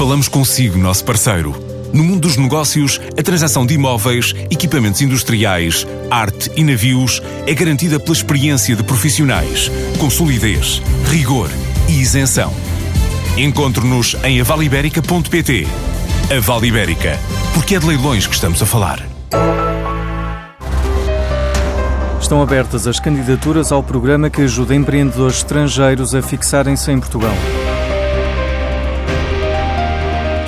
Falamos consigo, nosso parceiro. No mundo dos negócios, a transação de imóveis, equipamentos industriais, arte e navios é garantida pela experiência de profissionais, com solidez, rigor e isenção. Encontre-nos em avaliberica.pt. A Vale Ibérica, porque é de leilões que estamos a falar. Estão abertas as candidaturas ao programa que ajuda empreendedores estrangeiros a fixarem-se em Portugal.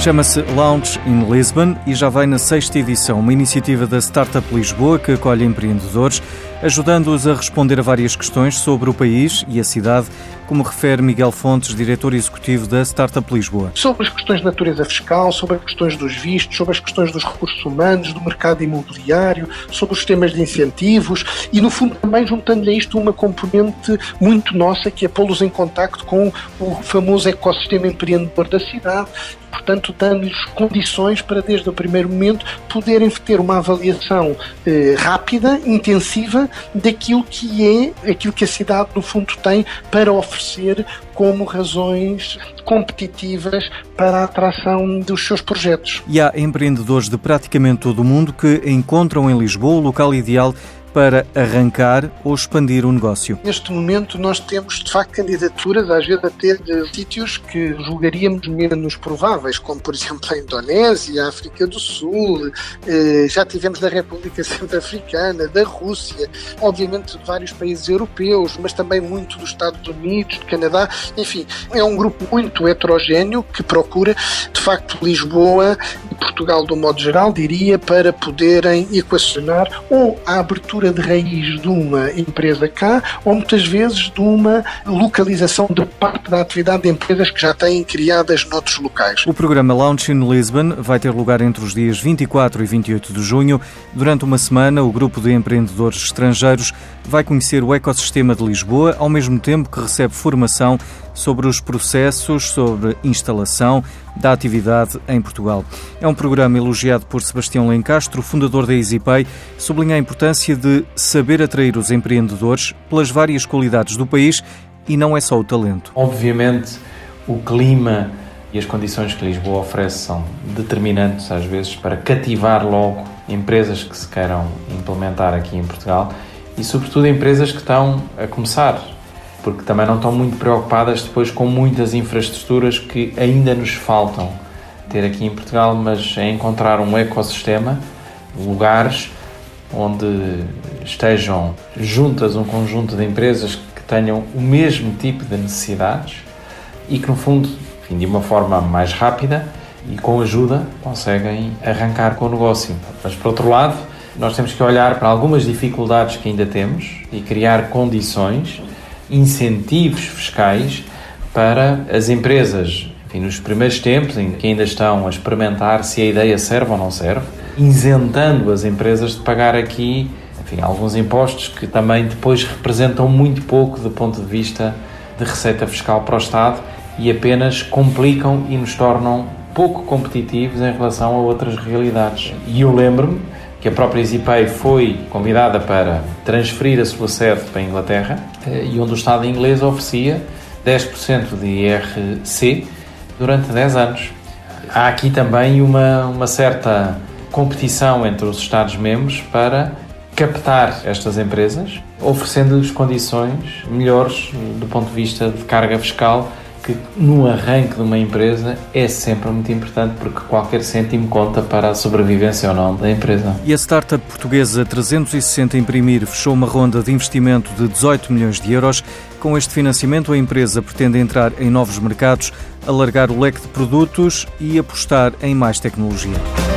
Chama-se Launch in Lisbon e já vai na sexta edição, uma iniciativa da Startup Lisboa que acolhe empreendedores, ajudando-os a responder a várias questões sobre o país e a cidade, como refere Miguel Fontes, diretor executivo da Startup Lisboa. Sobre as questões de natureza fiscal, sobre as questões dos vistos, sobre as questões dos recursos humanos, do mercado imobiliário, sobre os temas de incentivos e, no fundo, também juntando a isto uma componente muito nossa, que é pô-los em contacto com o famoso ecossistema empreendedor da cidade portanto, dando-lhes condições para, desde o primeiro momento, poderem ter uma avaliação eh, rápida, intensiva, daquilo que é, aquilo que a cidade, no fundo, tem para oferecer como razões competitivas para a atração dos seus projetos. E há empreendedores de praticamente todo o mundo que encontram em Lisboa o local ideal para arrancar ou expandir o negócio? Neste momento nós temos de facto candidaturas, às vezes até de sítios que julgaríamos menos prováveis, como por exemplo a Indonésia, a África do Sul, eh, já tivemos da República Centro-Africana, da Rússia, obviamente de vários países europeus, mas também muito dos Estados Unidos, do Canadá, enfim, é um grupo muito heterogéneo que procura de facto Lisboa e Portugal do modo geral, diria, para poderem equacionar ou a abertura de raiz de uma empresa cá ou muitas vezes de uma localização de parte da atividade de empresas que já têm criadas noutros locais. O programa Launch in Lisbon vai ter lugar entre os dias 24 e 28 de junho. Durante uma semana, o grupo de empreendedores estrangeiros vai conhecer o ecossistema de Lisboa, ao mesmo tempo que recebe formação sobre os processos, sobre instalação da atividade em Portugal. É um programa elogiado por Sebastião Lencastro, fundador da EasyPay, sublinha a importância de saber atrair os empreendedores pelas várias qualidades do país e não é só o talento. Obviamente, o clima e as condições que Lisboa oferece são determinantes às vezes para cativar logo empresas que se queiram implementar aqui em Portugal e sobretudo empresas que estão a começar porque também não estão muito preocupadas depois com muitas infraestruturas que ainda nos faltam ter aqui em Portugal, mas é encontrar um ecossistema, lugares onde estejam juntas um conjunto de empresas que tenham o mesmo tipo de necessidades e que, no fundo, enfim, de uma forma mais rápida e com ajuda, conseguem arrancar com o negócio. Mas, por outro lado, nós temos que olhar para algumas dificuldades que ainda temos e criar condições incentivos fiscais para as empresas, enfim, nos primeiros tempos em que ainda estão a experimentar se a ideia serve ou não serve, isentando as empresas de pagar aqui enfim, alguns impostos que também depois representam muito pouco do ponto de vista de receita fiscal para o Estado e apenas complicam e nos tornam pouco competitivos em relação a outras realidades. E eu lembro-me que a própria EasyPay foi convidada para transferir a sua sede para a Inglaterra eh, e onde o Estado inglês oferecia 10% de IRC durante 10 anos. Há aqui também uma, uma certa competição entre os Estados-membros para captar estas empresas, oferecendo-lhes condições melhores do ponto de vista de carga fiscal que no arranque de uma empresa é sempre muito importante porque qualquer cêntimo conta para a sobrevivência ou não da empresa. E a startup portuguesa 360 Imprimir fechou uma ronda de investimento de 18 milhões de euros. Com este financiamento, a empresa pretende entrar em novos mercados, alargar o leque de produtos e apostar em mais tecnologia.